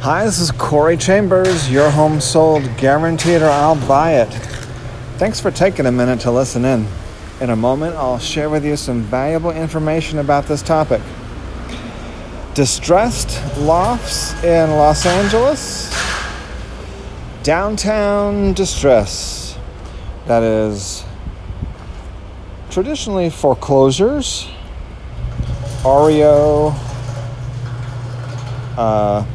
Hi, this is Corey Chambers. Your home sold guaranteed or I'll buy it. Thanks for taking a minute to listen in. In a moment, I'll share with you some valuable information about this topic. Distressed lofts in Los Angeles, downtown distress. That is traditionally foreclosures, REO, uh,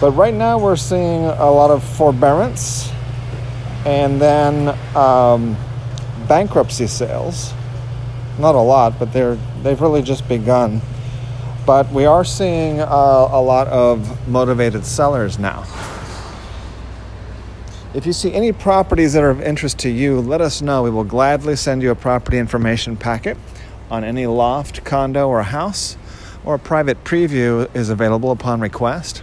but right now we're seeing a lot of forbearance and then um, bankruptcy sales. Not a lot, but they're they've really just begun. But we are seeing uh, a lot of motivated sellers now. If you see any properties that are of interest to you, let us know. We will gladly send you a property information packet on any loft, condo, or house, or a private preview is available upon request.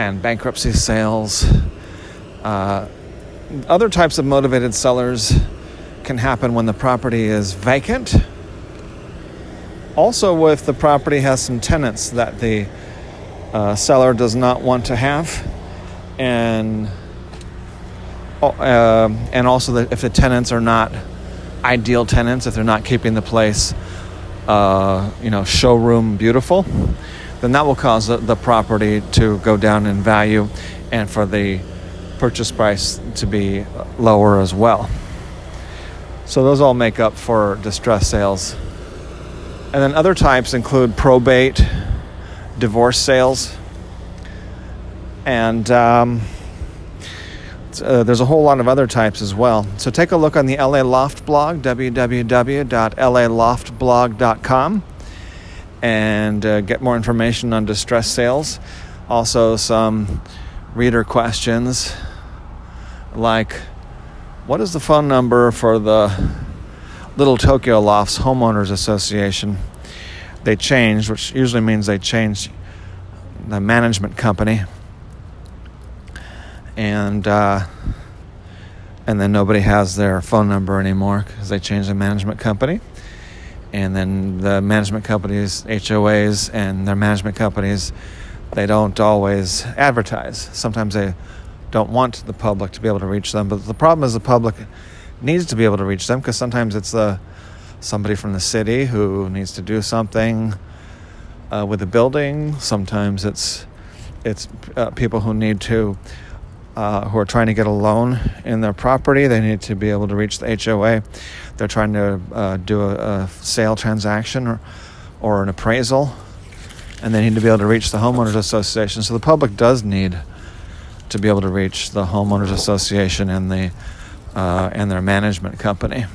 and bankruptcy sales. Uh, other types of motivated sellers can happen when the property is vacant. Also, if the property has some tenants that the uh, seller does not want to have, and uh, and also if the tenants are not ideal tenants, if they're not keeping the place, uh, you know, showroom beautiful, then that will cause the, property to go down in value and for the purchase price to be lower as well. So those all make up for distress sales. And then other types include probate, divorce sales, and um, uh, there's a whole lot of other types as well. So take a look on the LA Loft blog, www.laloftblog.com and uh, get more information on distress sales. Also, some reader questions like what is the phone number for the Little Tokyo Lofts Homeowners Association? They changed, which usually means they changed the management company. And uh, and then nobody has their phone number anymore because they changed the management company and then the management companies, HOAs, and their management companies, they don't always advertise. Sometimes they don't want the public to be able to reach them, but the problem is the public needs to be able to reach them because sometimes it's the somebody from the city who needs to do something uh, with a building. Sometimes it's it's uh, people who need to uh, who are trying to get a loan in their property. They need to be able to reach the HOA. They're trying to uh, do a, a, sale transaction or, or an appraisal, and they need to be able to reach the homeowners association. So the public does need to be able to reach the homeowners association and the uh, and their management company.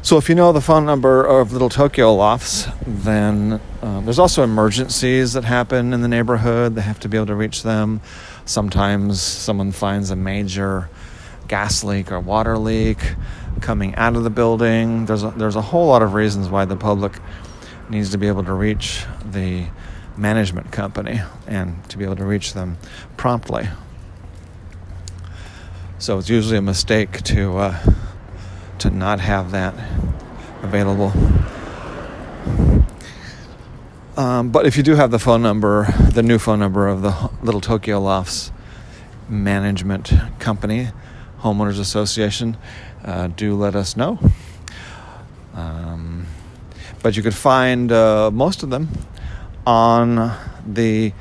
So if you know the phone number of Little Tokyo Lofts, then um, there's also emergencies that happen in the neighborhood. They have to be able to reach them. Sometimes someone finds a major gas leak or water leak coming out of the building. There's a, there's a whole lot of reasons why the public needs to be able to reach the management company and to be able to reach them promptly. So it's usually a mistake to uh, to not have that available. Um, but if you do have the phone number, the new phone number of the Little Tokyo Lofts Management Company, Homeowners Association, uh, do let us know. Um, but you could find uh, most of them on the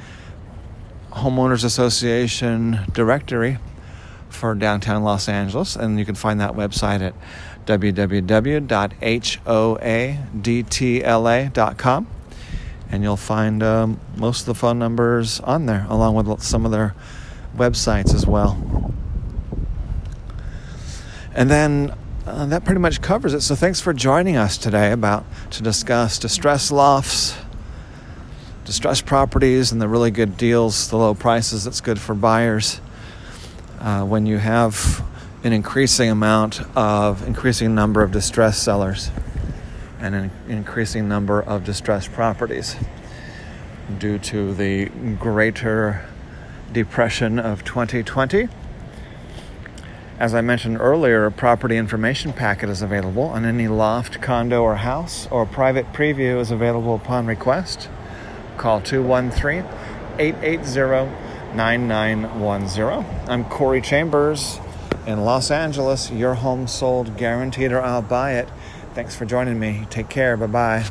Homeowners Association directory for downtown Los Angeles, and you can find that website at www.hoadtla.com and you'll find um, most of the phone numbers on there, along with some of their websites as well. And then uh, that pretty much covers it. So thanks for joining us today about to discuss distress lofts, distressed properties and the really good deals, the low prices, that's good for buyers. Uh, when you have an increasing amount of increasing number of distressed sellers and an increasing number of distressed properties due to the greater depression of 2020. As I mentioned earlier, a property information packet is available on any loft, condo, or house, or private preview is available upon request. Call 213 880 9910. I'm Corey Chambers in Los Angeles. Your home sold guaranteed or I'll buy it. Thanks for joining me. Take care. Bye bye.